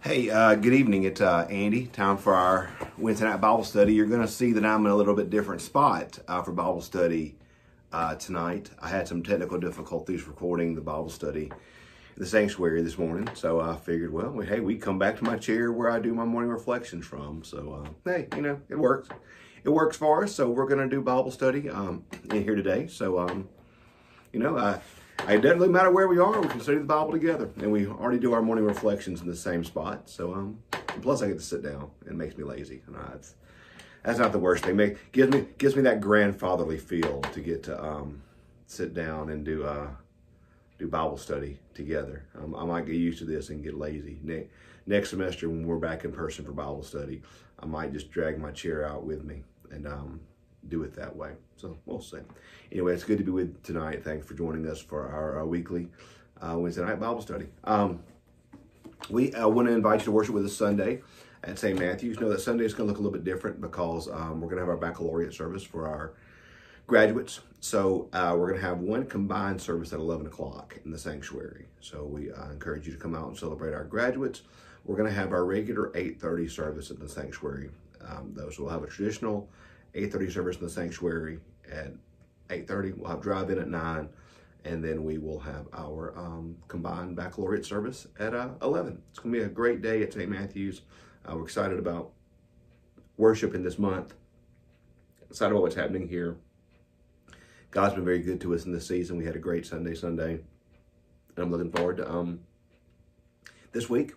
Hey, uh, good evening. It's uh, Andy. Time for our Wednesday night Bible study. You're going to see that I'm in a little bit different spot uh, for Bible study uh, tonight. I had some technical difficulties recording the Bible study in the sanctuary this morning, so I figured, well, hey, we come back to my chair where I do my morning reflections from. So, uh, hey, you know, it works. It works for us. So we're going to do Bible study um, in here today. So, um, you know, I it doesn't really matter where we are. We can study the Bible together, and we already do our morning reflections in the same spot. So, um, plus I get to sit down. It makes me lazy, and that's that's not the worst thing. Make gives me gives me that grandfatherly feel to get to um, sit down and do uh, do Bible study together. Um, I might get used to this and get lazy. Ne- next semester, when we're back in person for Bible study, I might just drag my chair out with me and um, do it that way. So we'll see. Anyway, it's good to be with tonight. Thanks for joining us for our uh, weekly uh, Wednesday night Bible study. Um, we uh, want to invite you to worship with us Sunday at St. Matthew's. Know that Sunday is going to look a little bit different because um, we're going to have our baccalaureate service for our graduates. So uh, we're going to have one combined service at 11 o'clock in the sanctuary. So we uh, encourage you to come out and celebrate our graduates. We're going to have our regular 8:30 service at the sanctuary. Um, though, so we'll have a traditional 8.30 service in the sanctuary at 8.30. We'll have drive-in at 9, and then we will have our um, combined baccalaureate service at uh, 11. It's going to be a great day at St. Matthew's. Uh, we're excited about worship in this month. Excited about what's happening here. God's been very good to us in this season. We had a great Sunday Sunday. And I'm looking forward to um, this week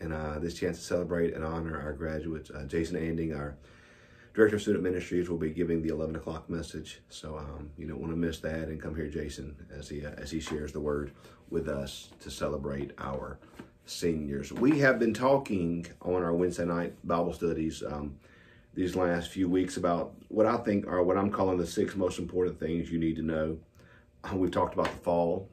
and uh, this chance to celebrate and honor our graduates. Uh, Jason Anding, our Director of Student Ministries will be giving the 11 o'clock message. So um, you don't want to miss that and come here, Jason, as he, uh, as he shares the word with us to celebrate our seniors. We have been talking on our Wednesday night Bible studies um, these last few weeks about what I think are what I'm calling the six most important things you need to know. Uh, we've talked about the fall.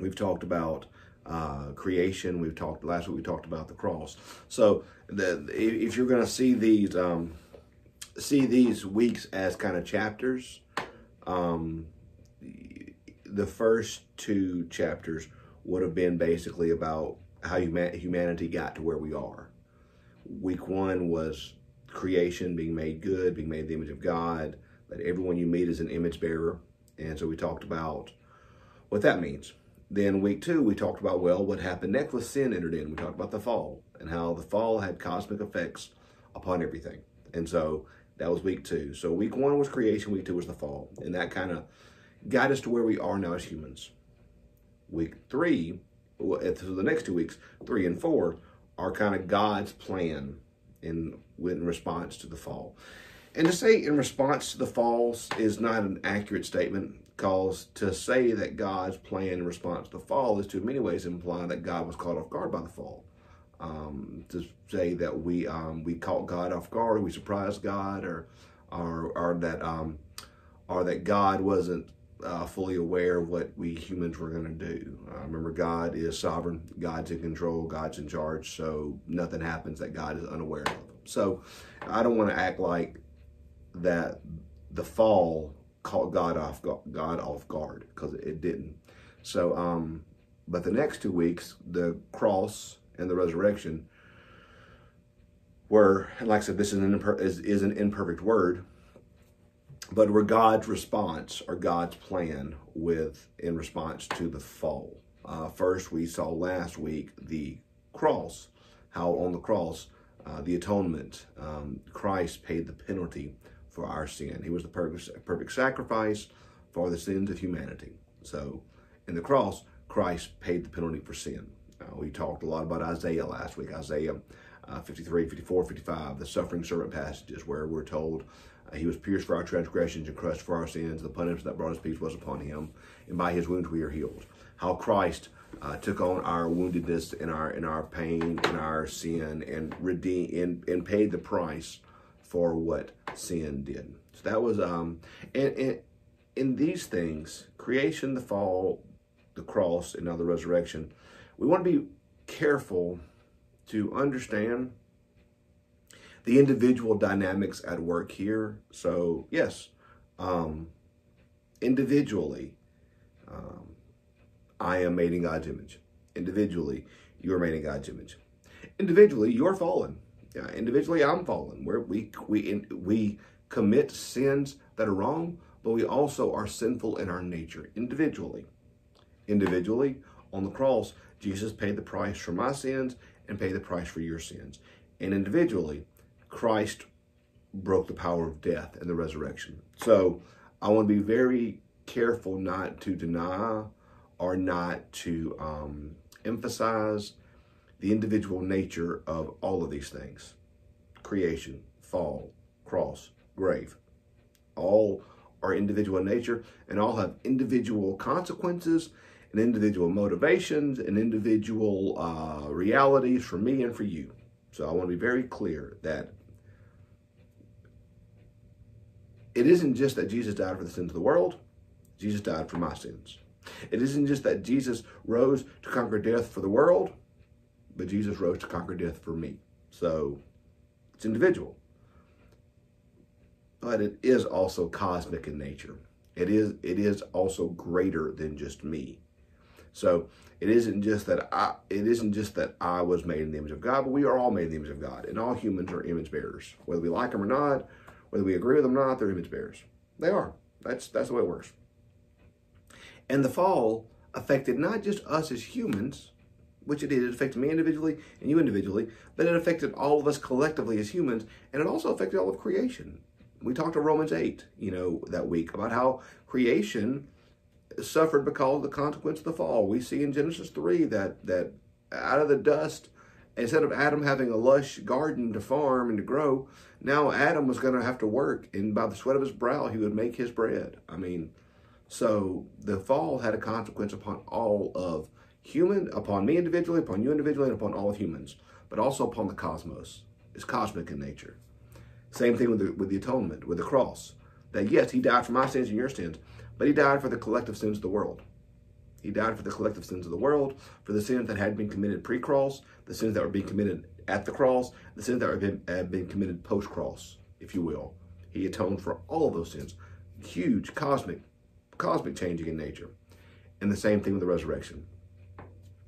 We've talked about uh, creation. We've talked last week. We talked about the cross. So the, if you're going to see these um, see these weeks as kind of chapters. Um, the first two chapters would have been basically about how humanity got to where we are. Week one was creation, being made good, being made the image of God, that everyone you meet is an image bearer. And so we talked about what that means. Then week two, we talked about, well, what happened next was sin entered in. We talked about the fall and how the fall had cosmic effects upon everything. And so that was week two. So week one was creation, week two was the fall. And that kind of got us to where we are now as humans. Week three, so the next two weeks, three and four, are kind of God's plan in, in response to the fall. And to say in response to the fall is not an accurate statement because to say that God's plan in response to the fall is to in many ways imply that God was caught off guard by the fall um, to say that we um, we caught God off guard, we surprised God, or or, or that um, or that God wasn't uh, fully aware of what we humans were going to do. Uh, remember, God is sovereign. God's in control. God's in charge. So nothing happens that God is unaware of. So I don't want to act like that. The fall caught God off God off guard because it didn't. So, um, but the next two weeks, the cross and the resurrection were, like I said, this is an, imper- is, is an imperfect word, but were God's response or God's plan with in response to the fall. Uh, first, we saw last week the cross, how on the cross, uh, the atonement, um, Christ paid the penalty for our sin. He was the perfect, perfect sacrifice for the sins of humanity. So, in the cross, Christ paid the penalty for sin. Uh, we talked a lot about Isaiah last week, Isaiah uh, 53, 54, 55, the suffering servant passages where we're told uh, he was pierced for our transgressions and crushed for our sins. The punishment that brought us peace was upon him, and by his wounds we are healed. How Christ uh, took on our woundedness and our and our pain and our sin and redeemed and, and paid the price for what sin did. So that was um and, and in these things, creation, the fall, the cross, and now the resurrection, we want to be careful to understand the individual dynamics at work here. So, yes, um, individually, um, I am made in God's image. Individually, you are made in God's image. Individually, you're fallen. Yeah, individually, I'm fallen. Where we we in, we commit sins that are wrong, but we also are sinful in our nature individually. Individually, on the cross, Jesus paid the price for my sins and paid the price for your sins. And individually, Christ broke the power of death and the resurrection. So I want to be very careful not to deny or not to um, emphasize the individual nature of all of these things creation, fall, cross, grave. All are individual in nature and all have individual consequences and individual motivations and individual uh, realities for me and for you. So I want to be very clear that it isn't just that Jesus died for the sins of the world, Jesus died for my sins. It isn't just that Jesus rose to conquer death for the world, but Jesus rose to conquer death for me. So it's individual. But it is also cosmic in nature. It is it is also greater than just me. So it isn't just that I it isn't just that I was made in the image of God, but we are all made in the image of God. And all humans are image bearers. Whether we like them or not, whether we agree with them or not, they're image bearers. They are. That's that's the way it works. And the fall affected not just us as humans, which it did, it affected me individually and you individually, but it affected all of us collectively as humans, and it also affected all of creation. We talked to Romans 8, you know, that week about how creation suffered because of the consequence of the fall. We see in Genesis 3 that that out of the dust, instead of Adam having a lush garden to farm and to grow, now Adam was going to have to work, and by the sweat of his brow, he would make his bread. I mean, so the fall had a consequence upon all of human, upon me individually, upon you individually, and upon all of humans, but also upon the cosmos. It's cosmic in nature. Same thing with the, with the atonement, with the cross. That yes, he died for my sins and your sins, but he died for the collective sins of the world. He died for the collective sins of the world, for the sins that had been committed pre-cross, the sins that were being committed at the cross, the sins that been, had been committed post-cross, if you will. He atoned for all of those sins. Huge, cosmic, cosmic changing in nature. And the same thing with the resurrection.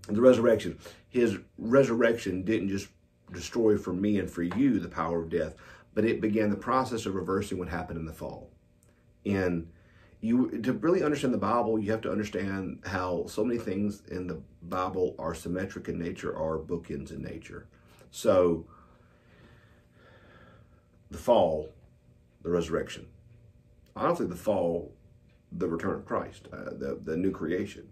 The resurrection, his resurrection didn't just destroy for me and for you the power of death, but it began the process of reversing what happened in the fall. And you to really understand the Bible, you have to understand how so many things in the Bible are symmetric in nature, are bookends in nature. So the fall, the resurrection. Honestly, the fall, the return of Christ, uh, the the new creation.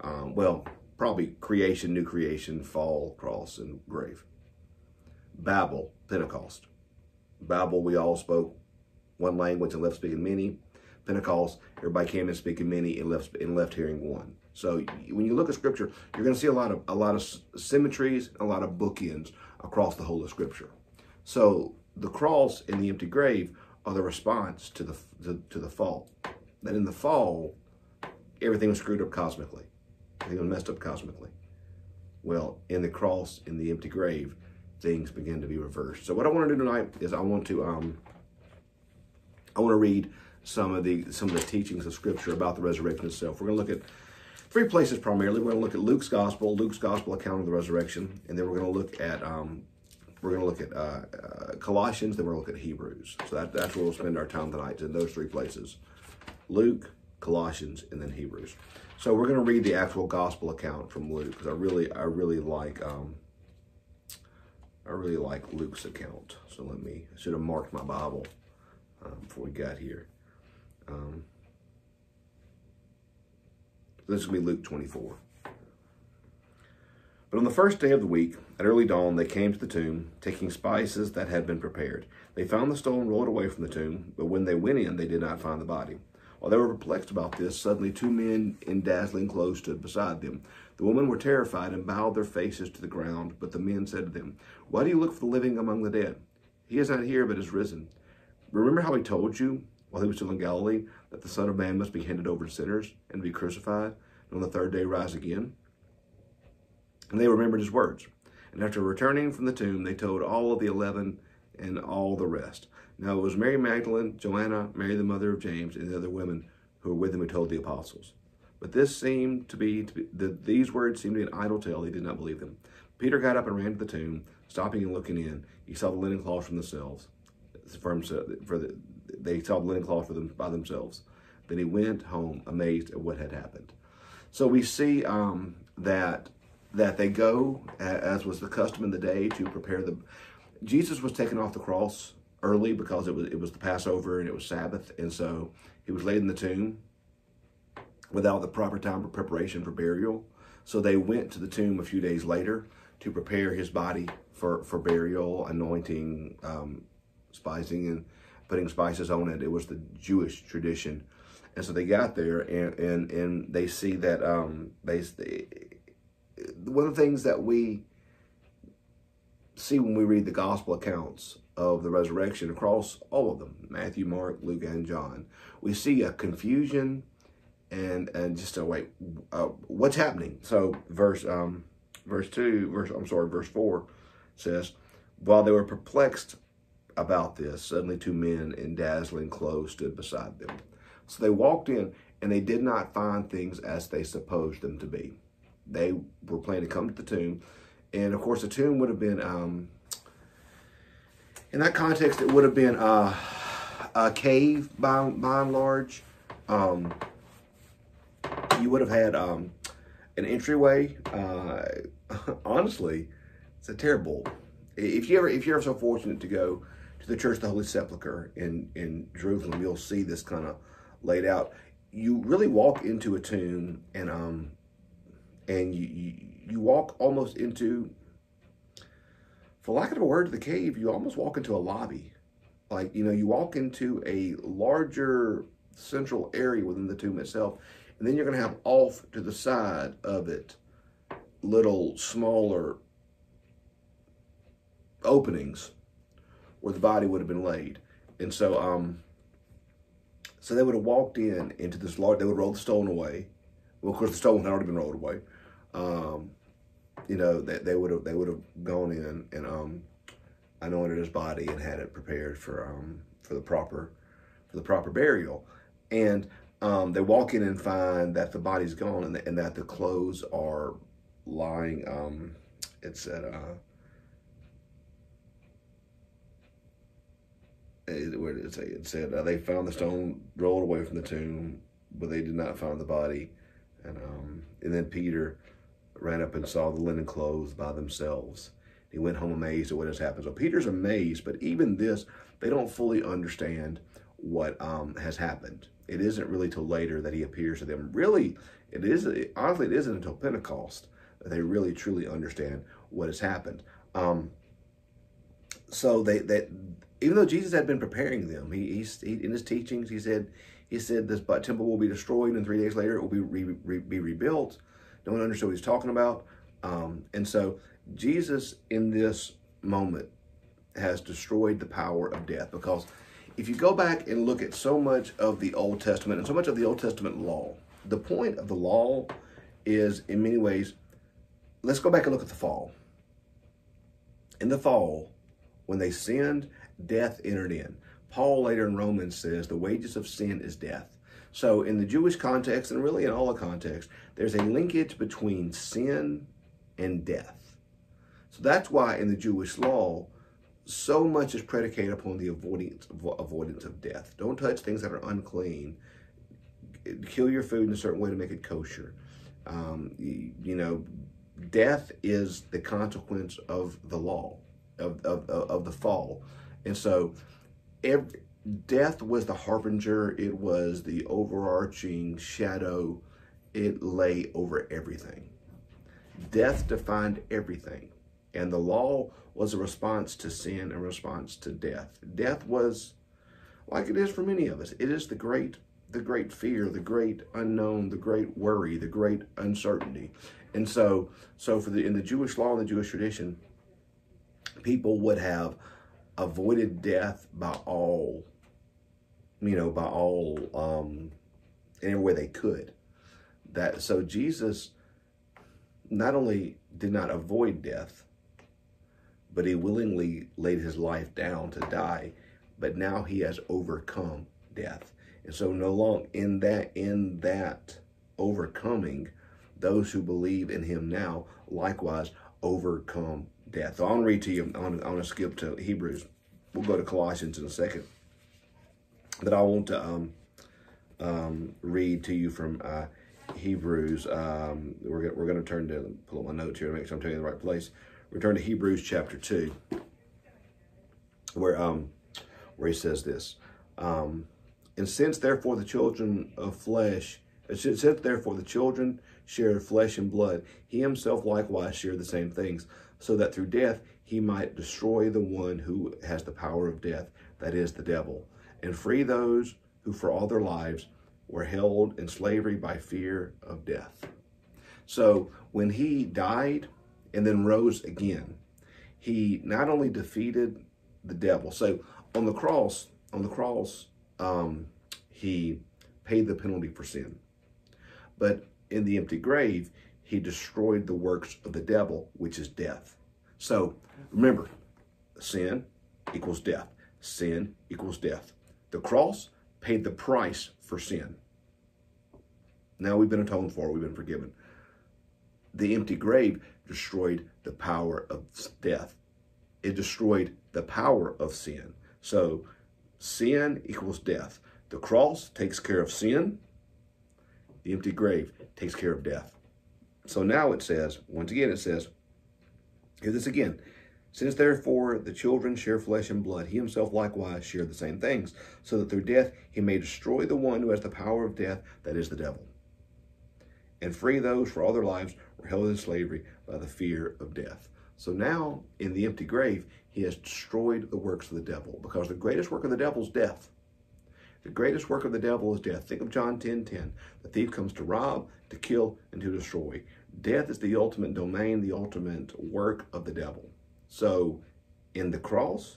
Um, well, probably creation, new creation, fall, cross, and grave. Babel, Pentecost. Babel, we all spoke one language and left speaking many. Pentecost, everybody came in speaking many and left and left hearing one. So when you look at Scripture, you're going to see a lot of a lot of symmetries, a lot of bookends across the whole of Scripture. So the cross and the empty grave are the response to the to, to the fall. That in the fall, everything was screwed up cosmically. Everything was messed up cosmically. Well, in the cross, in the empty grave, things begin to be reversed. So what I want to do tonight is I want to um, I want to read some of the some of the teachings of Scripture about the resurrection itself. We're going to look at three places primarily. We're going to look at Luke's gospel, Luke's gospel account of the resurrection, and then we're going to look at um, we're going to look at uh, uh, Colossians. Then we're going to look at Hebrews. So that, that's where we'll spend our time tonight in those three places: Luke, Colossians, and then Hebrews. So we're going to read the actual gospel account from Luke because I really I really like. Um, I really like Luke's account. So let me, I should have marked my Bible um, before we got here. Um, this is going to be Luke 24. But on the first day of the week, at early dawn, they came to the tomb, taking spices that had been prepared. They found the stone rolled away from the tomb, but when they went in, they did not find the body. While they were perplexed about this, suddenly two men in dazzling clothes stood beside them. The women were terrified and bowed their faces to the ground, but the men said to them, Why do you look for the living among the dead? He is not here, but is risen. Remember how he told you while he was still in Galilee, that the Son of Man must be handed over to sinners and be crucified, and on the third day rise again? And they remembered his words. And after returning from the tomb, they told all of the eleven and all the rest. Now it was Mary Magdalene, Joanna, Mary the mother of James, and the other women who were with him who told the apostles. But this seemed to be, to be the, these words seemed to be an idle tale. They did not believe them. Peter got up and ran to the tomb, stopping and looking in. He saw the linen cloths from themselves. For, himself, for the, they saw the linen them by themselves. Then he went home amazed at what had happened. So we see um, that that they go, as was the custom in the day, to prepare the. Jesus was taken off the cross early because it was it was the Passover and it was Sabbath, and so he was laid in the tomb without the proper time for preparation for burial. So they went to the tomb a few days later to prepare his body for for burial, anointing, um, spicing, and putting spices on it. It was the Jewish tradition, and so they got there and and and they see that um, they one of the things that we see when we read the gospel accounts of the resurrection across all of them Matthew, Mark, Luke, and John. We see a confusion and and just a wait, uh, what's happening? So verse um, verse two, verse I'm sorry, verse four says, while they were perplexed about this, suddenly two men in dazzling clothes stood beside them. So they walked in and they did not find things as they supposed them to be. They were planning to come to the tomb, and of course the tomb would have been um, in that context, it would have been uh, a cave by, by and large. Um, you would have had um, an entryway. Uh, honestly, it's a terrible. If you ever, if you're ever so fortunate to go to the Church of the Holy Sepulchre in in Jerusalem, you'll see this kind of laid out. You really walk into a tomb, and um, and you, you you walk almost into for lack of a word, the cave, you almost walk into a lobby. Like, you know, you walk into a larger central area within the tomb itself, and then you're going to have off to the side of it little smaller openings where the body would have been laid. And so, um, so they would have walked in into this large, they would roll the stone away. Well, of course, the stone had already been rolled away. Um, you know, they, they would have they would have gone in and um, anointed his body and had it prepared for um, for the proper for the proper burial. And um, they walk in and find that the body's gone and, the, and that the clothes are lying. Um, it said, uh, where did it say? It said uh, they found the stone rolled away from the tomb, but they did not find the body. And um, and then Peter ran up and saw the linen clothes by themselves. He went home amazed at what has happened. So Peter's amazed, but even this, they don't fully understand what um, has happened. It isn't really till later that he appears to them. Really, it is honestly, it isn't until Pentecost that they really truly understand what has happened. Um, so they that even though Jesus had been preparing them, he, he, in his teachings he said he said this temple will be destroyed and three days later it will be re, re, be rebuilt. No one understood what he's talking about. Um, and so Jesus in this moment has destroyed the power of death because if you go back and look at so much of the Old Testament and so much of the Old Testament law, the point of the law is in many ways, let's go back and look at the fall. In the fall, when they sinned, death entered in. Paul later in Romans says the wages of sin is death. So, in the Jewish context, and really in all the contexts, there's a linkage between sin and death. So that's why in the Jewish law, so much is predicated upon the avoidance, avoidance of death. Don't touch things that are unclean. Kill your food in a certain way to make it kosher. Um, you, you, know, death is the consequence of the law, of, of, of the fall. And so every, death was the harbinger, it was the overarching shadow, it lay over everything. Death defined everything. And the law was a response to sin and response to death. Death was like it is for many of us. It is the great the great fear, the great unknown, the great worry, the great uncertainty. And so so for the in the Jewish law and the Jewish tradition, people would have avoided death by all you know, by all, um, way they could. That so Jesus not only did not avoid death, but he willingly laid his life down to die, but now he has overcome death. And so no long in that in that overcoming, those who believe in him now likewise overcome death. So I want to read to you, I want to, skip to Hebrews. We'll go to Colossians in a second. But I want to um, um, read to you from uh, Hebrews. Um, we're, we're going to turn to, pull up my notes here to make sure I'm telling you the right place. Return to Hebrews chapter 2, where, um, where he says this. Um, and since therefore the children of flesh, since therefore the children shared flesh and blood, he himself likewise shared the same things, so that through death he might destroy the one who has the power of death, that is, the devil, and free those who for all their lives were held in slavery by fear of death. So when he died and then rose again, he not only defeated the devil. So on the cross, on the cross, um, he paid the penalty for sin. But in the empty grave, he destroyed the works of the devil, which is death. So remember, sin equals death. Sin equals death. The cross paid the price for sin. Now we've been atoned for, we've been forgiven. The empty grave destroyed the power of death. It destroyed the power of sin. So sin equals death. The cross takes care of sin. The empty grave takes care of death. So now it says, once again, it says, hear this again. Since therefore the children share flesh and blood, he himself likewise shared the same things, so that through death he may destroy the one who has the power of death, that is the devil, and free those for all their lives were held in slavery by the fear of death. So now, in the empty grave, he has destroyed the works of the devil, because the greatest work of the devil is death. The greatest work of the devil is death. Think of John 10 10. The thief comes to rob, to kill, and to destroy. Death is the ultimate domain, the ultimate work of the devil. So in the cross,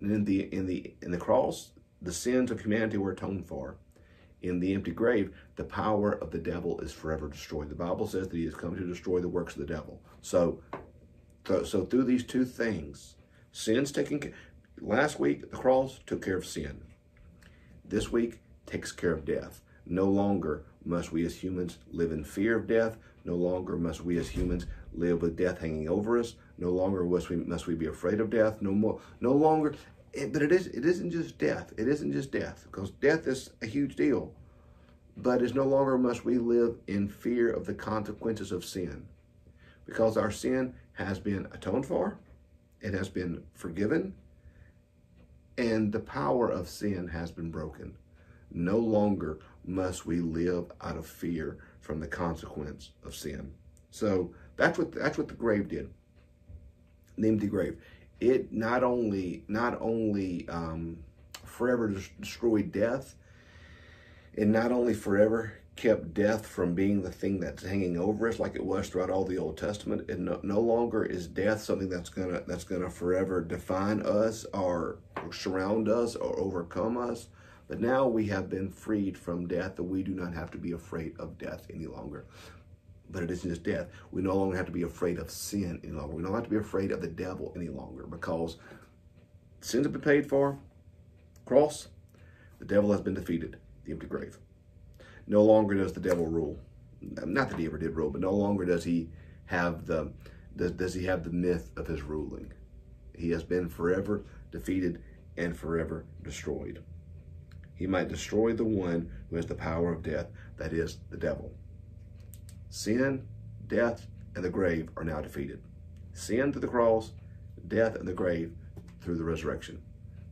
in the in the in the cross, the sins of humanity were atoned for. In the empty grave, the power of the devil is forever destroyed. The Bible says that he has come to destroy the works of the devil. So so, through these two things, sin's taking last week the cross took care of sin. This week takes care of death. No longer must we as humans live in fear of death. No longer must we as humans live with death hanging over us. No longer must we must we be afraid of death. No more. No longer. But it is. It isn't just death. It isn't just death because death is a huge deal. But it's no longer must we live in fear of the consequences of sin, because our sin has been atoned for, it has been forgiven, and the power of sin has been broken. No longer must we live out of fear from the consequence of sin. So that's what that's what the grave did. The empty grave. It not only not only um, forever destroyed death, it not only forever kept death from being the thing that's hanging over us like it was throughout all the Old Testament. And no, no, longer is death something that's gonna that's gonna forever define us or surround us or overcome us. But now we have been freed from death, that we do not have to be afraid of death any longer. But it isn't just death. We no longer have to be afraid of sin any longer. We don't have to be afraid of the devil any longer because sins have been paid for. Cross, the devil has been defeated. The empty grave no longer does the devil rule. Not that he ever did rule, but no longer does he have the does, does he have the myth of his ruling. He has been forever defeated and forever destroyed. He might destroy the one who has the power of death, that is, the devil. Sin, death, and the grave are now defeated. Sin through the cross, death and the grave through the resurrection.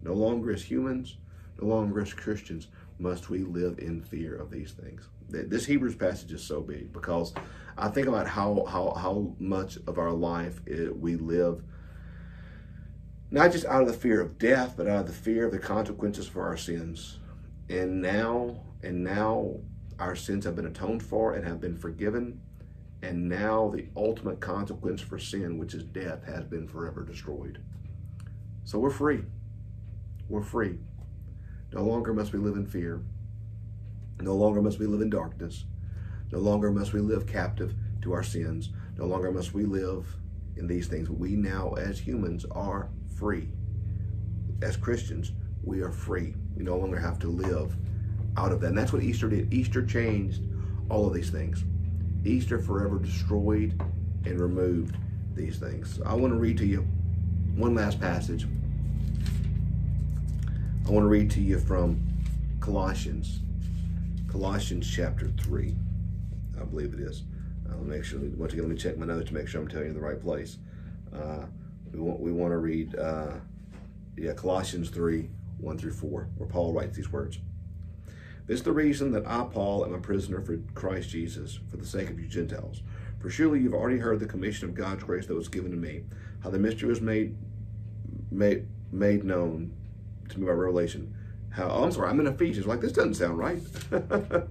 No longer as humans, no longer as Christians, must we live in fear of these things. This Hebrews passage is so big because I think about how how how much of our life it, we live not just out of the fear of death, but out of the fear of the consequences for our sins. And now, and now our sins have been atoned for and have been forgiven. And now the ultimate consequence for sin, which is death, has been forever destroyed. So we're free. We're free. No longer must we live in fear. No longer must we live in darkness. No longer must we live captive to our sins. No longer must we live in these things. We now, as humans, are free. As Christians, we are free. We no longer have to live out of that. And that's what Easter did. Easter changed all of these things. Easter forever destroyed and removed these things. I want to read to you one last passage. I want to read to you from Colossians, Colossians chapter 3. I believe it is. I'll make sure, once again, let me check my notes to make sure I'm telling you the right place. Uh, we want we want to read, uh, yeah, Colossians 3, 1 through 4, where Paul writes these words. This is the reason that I, Paul, am a prisoner for Christ Jesus, for the sake of you Gentiles. For surely you've already heard the commission of God's grace that was given to me, how the mystery was made made made known to me by revelation. How oh, I'm sorry, I'm in Ephesians. Like this doesn't sound right.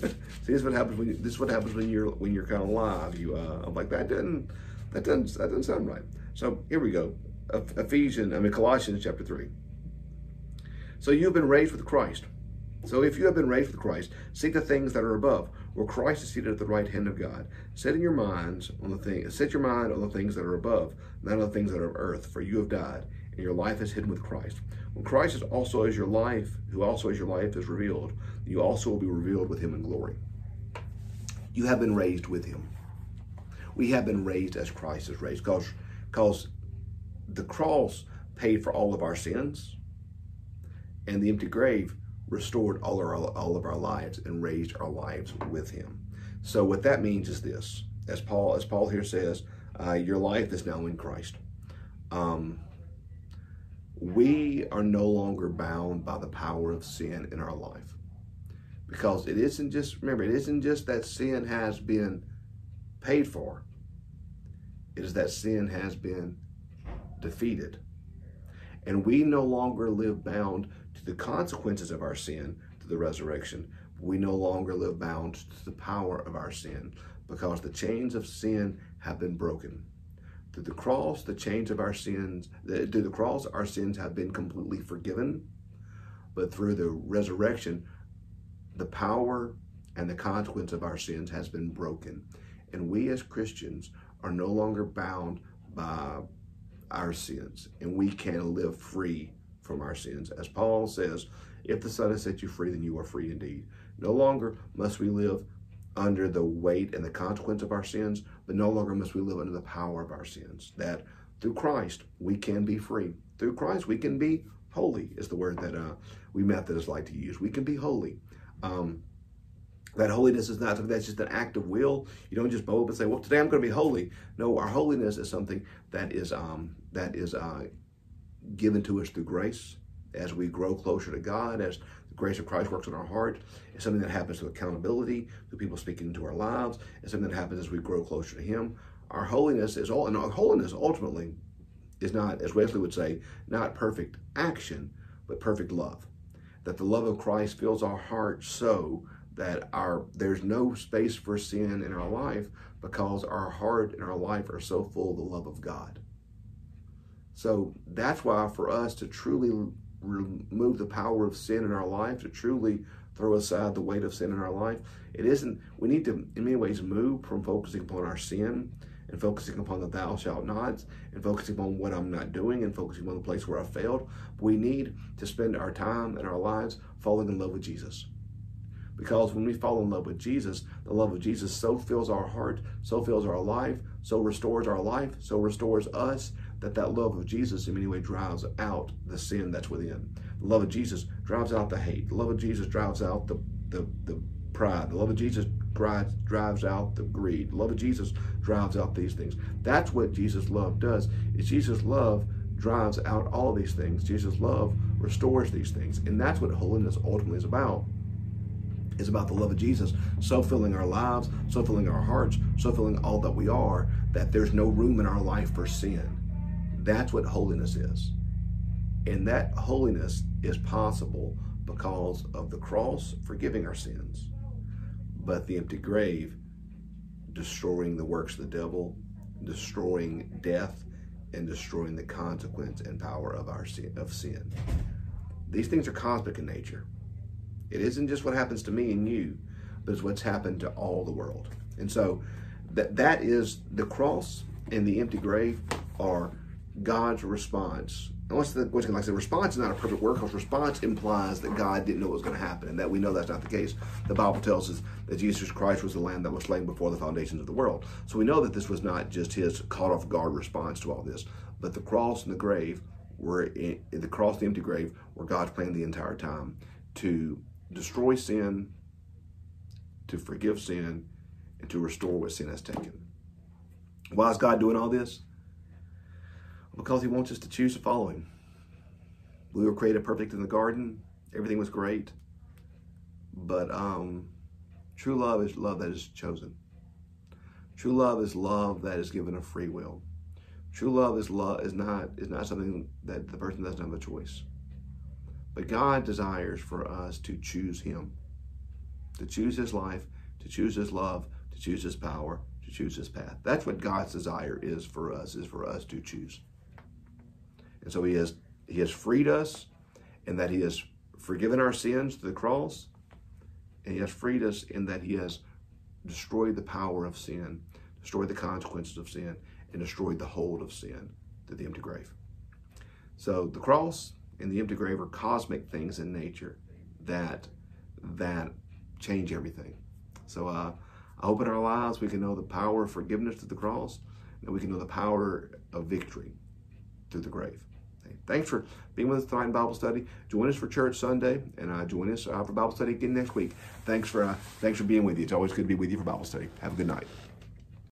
See, this is what happens when you, this is what happens when you're when you're kind of live. You, uh, I'm like that doesn't that doesn't that doesn't sound right. So here we go. Ephesians, I mean Colossians chapter three. So you've been raised with Christ. So if you have been raised with Christ, seek the things that are above, where Christ is seated at the right hand of God. Setting your minds on the thing, set your mind on the things that are above, not on the things that are of earth, for you have died, and your life is hidden with Christ. When Christ is also as your life, who also as your life is revealed, you also will be revealed with him in glory. You have been raised with him. We have been raised as Christ is raised, because because the cross paid for all of our sins, and the empty grave restored all, our, all of our lives and raised our lives with him. So what that means is this, as Paul, as Paul here says, uh, your life is now in Christ. Um, we are no longer bound by the power of sin in our life. Because it isn't just, remember, it isn't just that sin has been paid for. It is that sin has been defeated. And we no longer live bound to the consequences of our sin to the resurrection. We no longer live bound to the power of our sin because the chains of sin have been broken. Through the cross, the chains of our sins, through the cross, our sins have been completely forgiven. But through the resurrection, the power and the consequence of our sins has been broken. And we as Christians are no longer bound by our sins, and we can live free from our sins. As Paul says, if the Son has set you free, then you are free indeed. No longer must we live under the weight and the consequence of our sins, but no longer must we live under the power of our sins. That through Christ, we can be free. Through Christ, we can be holy, is the word that uh, we Methodists like to use. We can be holy. Um, that holiness is not something that's just an act of will. You don't just bow up and say, "Well, today I'm going to be holy." No, our holiness is something that is um, that is uh, given to us through grace as we grow closer to God, as the grace of Christ works in our heart. It's something that happens through accountability, through people speaking into our lives. It's something that happens as we grow closer to Him. Our holiness is all, and our holiness ultimately is not, as Wesley would say, not perfect action, but perfect love. That the love of Christ fills our heart so that our there's no space for sin in our life because our heart and our life are so full of the love of God. So that's why for us to truly remove the power of sin in our life, to truly throw aside the weight of sin in our life, it isn't, we need to, in many ways, move from focusing upon our sin and focusing upon the thou shalt nots and focusing upon what I'm not doing and focusing on the place where I failed. We need to spend our time and our lives falling in love with Jesus. Because when we fall in love with Jesus, the love of Jesus so fills our heart, so fills our life, so restores our life, so restores us, that that love of Jesus in many ways drives out the sin that's within. The love of Jesus drives out the hate. The love of Jesus drives out the, the, the pride. The love of Jesus drives, drives out the greed. The love of Jesus drives out these things. That's what Jesus' love does. Is Jesus' love drives out all these things. Jesus' love restores these things. And that's what holiness ultimately is about is about the love of Jesus so filling our lives, so filling our hearts, so filling all that we are, that there's no room in our life for sin. That's what holiness is. And that holiness is possible because of the cross forgiving our sins, but the empty grave destroying the works of the devil, destroying death, and destroying the consequence and power of our sin, of sin. These things are cosmic in nature. It isn't just what happens to me and you, but it's what's happened to all the world. And so that that is the cross and the empty grave are God's response. And what's the what's like I said, response is not a perfect word because response implies that God didn't know what was going to happen, and that we know that's not the case. The Bible tells us that Jesus Christ was the Lamb that was slain before the foundations of the world. So we know that this was not just his caught off guard response to all this, but the cross and the grave were in, the cross, and the empty grave, were God's plan the entire time to destroy sin, to forgive sin, and to restore what sin has taken. Why is God doing all this? Because he wants us to choose to follow him. We were created perfect in the garden. Everything was great. But um, true love is love that is chosen. True love is love that is given a free will. True love is love is not is not something that the person doesn't have a choice. But God desires for us to choose Him, to choose His life, to choose His love, to choose His power, to choose His path. That's what God's desire is for us, is for us to choose. And so He has He has freed us, in that He has forgiven our sins to the cross, and He has freed us in that He has destroyed the power of sin, destroyed the consequences of sin, and destroyed the hold of sin to the empty grave. So the cross and the empty grave are cosmic things in nature that that change everything. So uh, I hope in our lives we can know the power of forgiveness through the cross, and we can know the power of victory through the grave. Thanks for being with us tonight in Bible study. Join us for church Sunday, and uh, join us uh, for Bible study again next week. Thanks for uh, thanks for being with you. It's always good to be with you for Bible study. Have a good night.